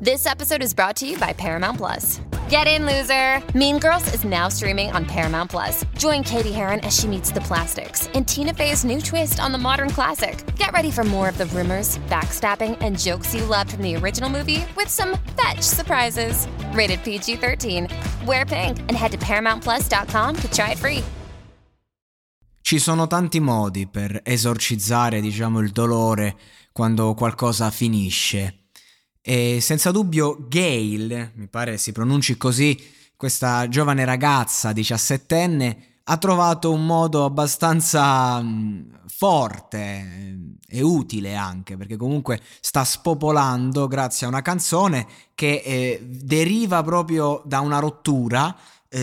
This episode is brought to you by Paramount Plus. Get in, loser! Mean Girls is now streaming on Paramount Plus. Join Katie Heron as she meets the plastics in Tina Fey's new twist on the modern classic. Get ready for more of the rumors, backstabbing, and jokes you loved from the original movie with some fetch surprises. Rated PG 13. Wear pink and head to ParamountPlus.com to try it free. Ci sono tanti modi per esorcizzare, diciamo, il dolore quando qualcosa finisce. E senza dubbio Gail, mi pare si pronunci così, questa giovane ragazza diciassettenne, ha trovato un modo abbastanza mh, forte eh, e utile anche, perché comunque sta spopolando grazie a una canzone che eh, deriva proprio da una rottura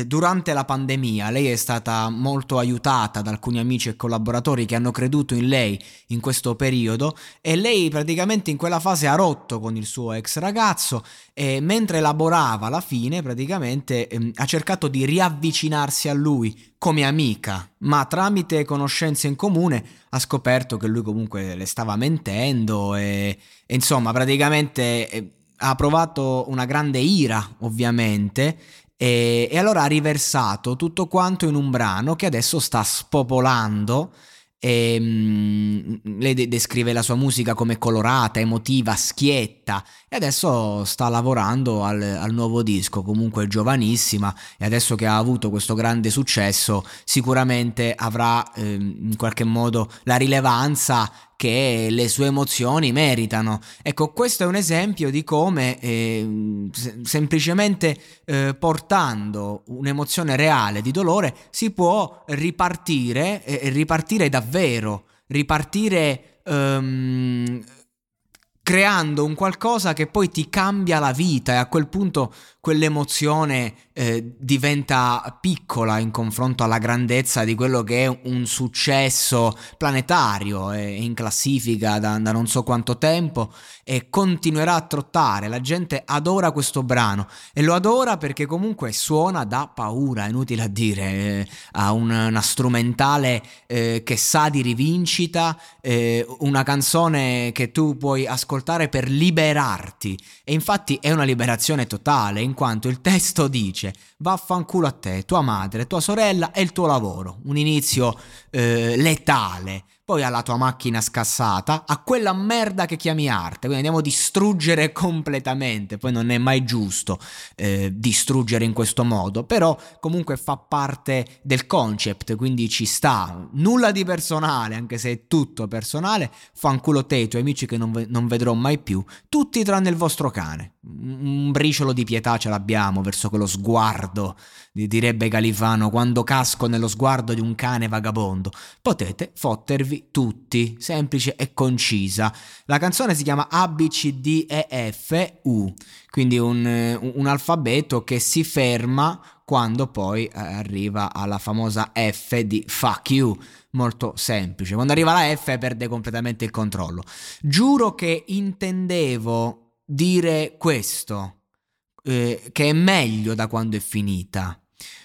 durante la pandemia lei è stata molto aiutata da alcuni amici e collaboratori che hanno creduto in lei in questo periodo e lei praticamente in quella fase ha rotto con il suo ex ragazzo e mentre lavorava alla fine praticamente ehm, ha cercato di riavvicinarsi a lui come amica, ma tramite conoscenze in comune ha scoperto che lui comunque le stava mentendo e, e insomma praticamente eh, ha provato una grande ira ovviamente e, e, allora ha riversato tutto quanto in un brano che adesso sta spopolando. E, um, lei de- descrive la sua musica come colorata, emotiva, schietta e adesso sta lavorando al, al, nuovo disco, comunque giovanissima e adesso che ha avuto questo grande successo sicuramente avrà eh, in qualche modo la rilevanza che le sue emozioni meritano. Ecco, questo è un esempio di come eh, semplicemente eh, portando un'emozione reale di dolore si può ripartire e ripartire davvero, ripartire um, creando un qualcosa che poi ti cambia la vita e a quel punto quell'emozione eh, diventa piccola in confronto alla grandezza di quello che è un successo planetario e in classifica da, da, non so quanto tempo e continuerà a trottare. La gente adora questo brano e lo adora perché comunque suona da paura, inutile a dire, eh, ha un, una strumentale eh, che sa di rivincita, eh, una canzone che tu puoi ascoltare per liberarti e infatti è una liberazione totale in quanto il testo dice vaffanculo a te, tua madre, tua sorella e il tuo lavoro. Un inizio eh, letale, poi alla tua macchina scassata, a quella merda che chiami arte. Quindi andiamo a distruggere completamente. Poi non è mai giusto eh, distruggere in questo modo, però comunque fa parte del concept, quindi ci sta. Nulla di personale, anche se è tutto personale. Fanculo te, i tuoi amici che non, non vedrò mai più, tutti tranne il vostro cane. Un briciolo di pietà ce l'abbiamo verso quello sguardo, direbbe Califano, quando casco nello sguardo di un cane vagabondo. Potete fottervi tutti, semplice e concisa. La canzone si chiama A, B, C, D, E, F, U, quindi un, un alfabeto che si ferma quando poi eh, arriva alla famosa F di fuck you, molto semplice. Quando arriva la F perde completamente il controllo. Giuro che intendevo dire questo, eh, che è meglio da quando è finita.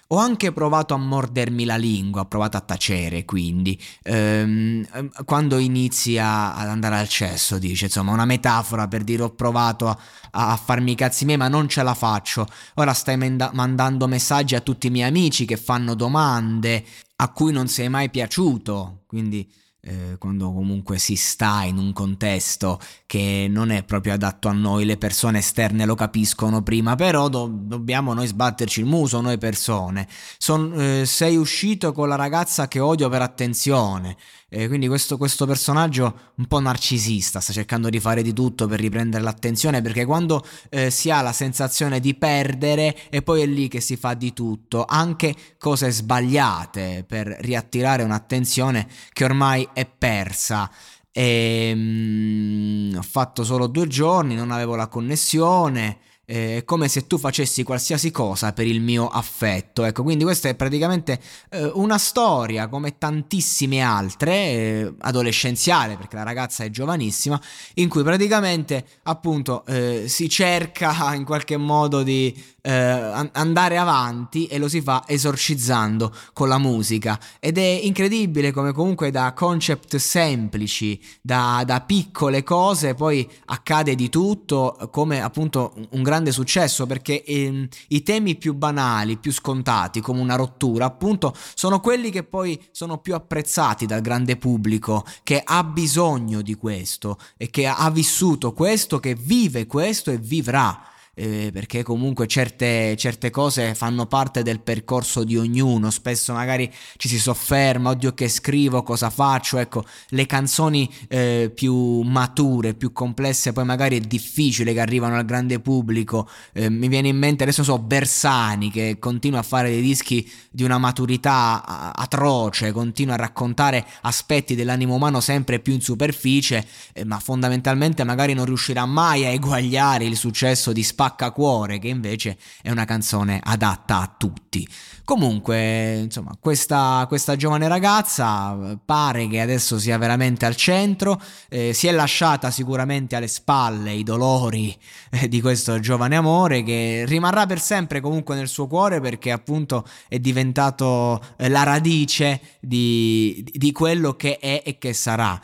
Ho anche provato a mordermi la lingua, ho provato a tacere, quindi ehm, quando inizi a, ad andare al cesso, dice, insomma, una metafora per dire ho provato a, a farmi i cazzi miei, ma non ce la faccio. Ora stai manda- mandando messaggi a tutti i miei amici che fanno domande a cui non sei mai piaciuto, quindi eh, quando comunque si sta in un contesto che non è proprio adatto a noi, le persone esterne lo capiscono prima, però do- dobbiamo noi sbatterci il muso, noi persone. Son, eh, sei uscito con la ragazza che odio per attenzione, eh, quindi questo, questo, personaggio un po' narcisista sta cercando di fare di tutto per riprendere l'attenzione perché quando eh, si ha la sensazione di perdere e poi è lì che si fa di tutto, anche cose sbagliate per riattirare un'attenzione che ormai è persa. E, mm, ho fatto solo due giorni, non avevo la connessione eh, come se tu facessi qualsiasi cosa per il mio affetto. Ecco, quindi questa è praticamente eh, una storia come tantissime altre, eh, adolescenziale, perché la ragazza è giovanissima, in cui praticamente appunto eh, si cerca in qualche modo di eh, andare avanti e lo si fa esorcizzando con la musica. Ed è incredibile come comunque da concept semplici, da, da piccole cose, poi accade di tutto, come appunto un grande grande successo perché ehm, i temi più banali, più scontati, come una rottura, appunto, sono quelli che poi sono più apprezzati dal grande pubblico che ha bisogno di questo e che ha vissuto questo, che vive questo e vivrà eh, perché comunque certe, certe, cose fanno parte del percorso di ognuno, spesso magari ci si sofferma, oddio che scrivo, cosa faccio, ecco, le canzoni eh, più mature, più complesse, poi magari è difficile che arrivano al grande pubblico, eh, mi viene in mente adesso so Bersani che continua a fare dei dischi di una maturità atroce, continua a raccontare aspetti dell'animo umano sempre più in superficie, eh, ma fondamentalmente magari non riuscirà mai a eguagliare il successo di Spazio Spaccacuore, che invece è una canzone adatta a tutti. Comunque, insomma, questa, questa giovane ragazza eh, pare che adesso sia veramente al centro, eh, si è lasciata sicuramente alle spalle i dolori eh, di questo giovane amore che rimarrà per sempre comunque nel suo cuore perché appunto è diventato eh, la radice di, di quello che è e che sarà.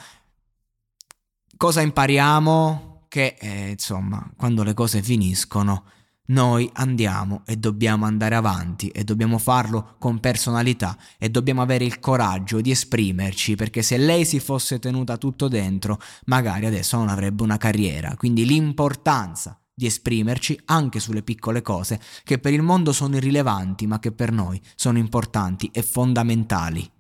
Cosa impariamo? Che eh, insomma quando le cose finiscono noi andiamo e dobbiamo andare avanti e dobbiamo farlo con personalità e dobbiamo avere il coraggio di esprimerci perché se lei si fosse tenuta tutto dentro magari adesso non avrebbe una carriera. Quindi l'importanza di esprimerci anche sulle piccole cose che per il mondo sono irrilevanti ma che per noi sono importanti e fondamentali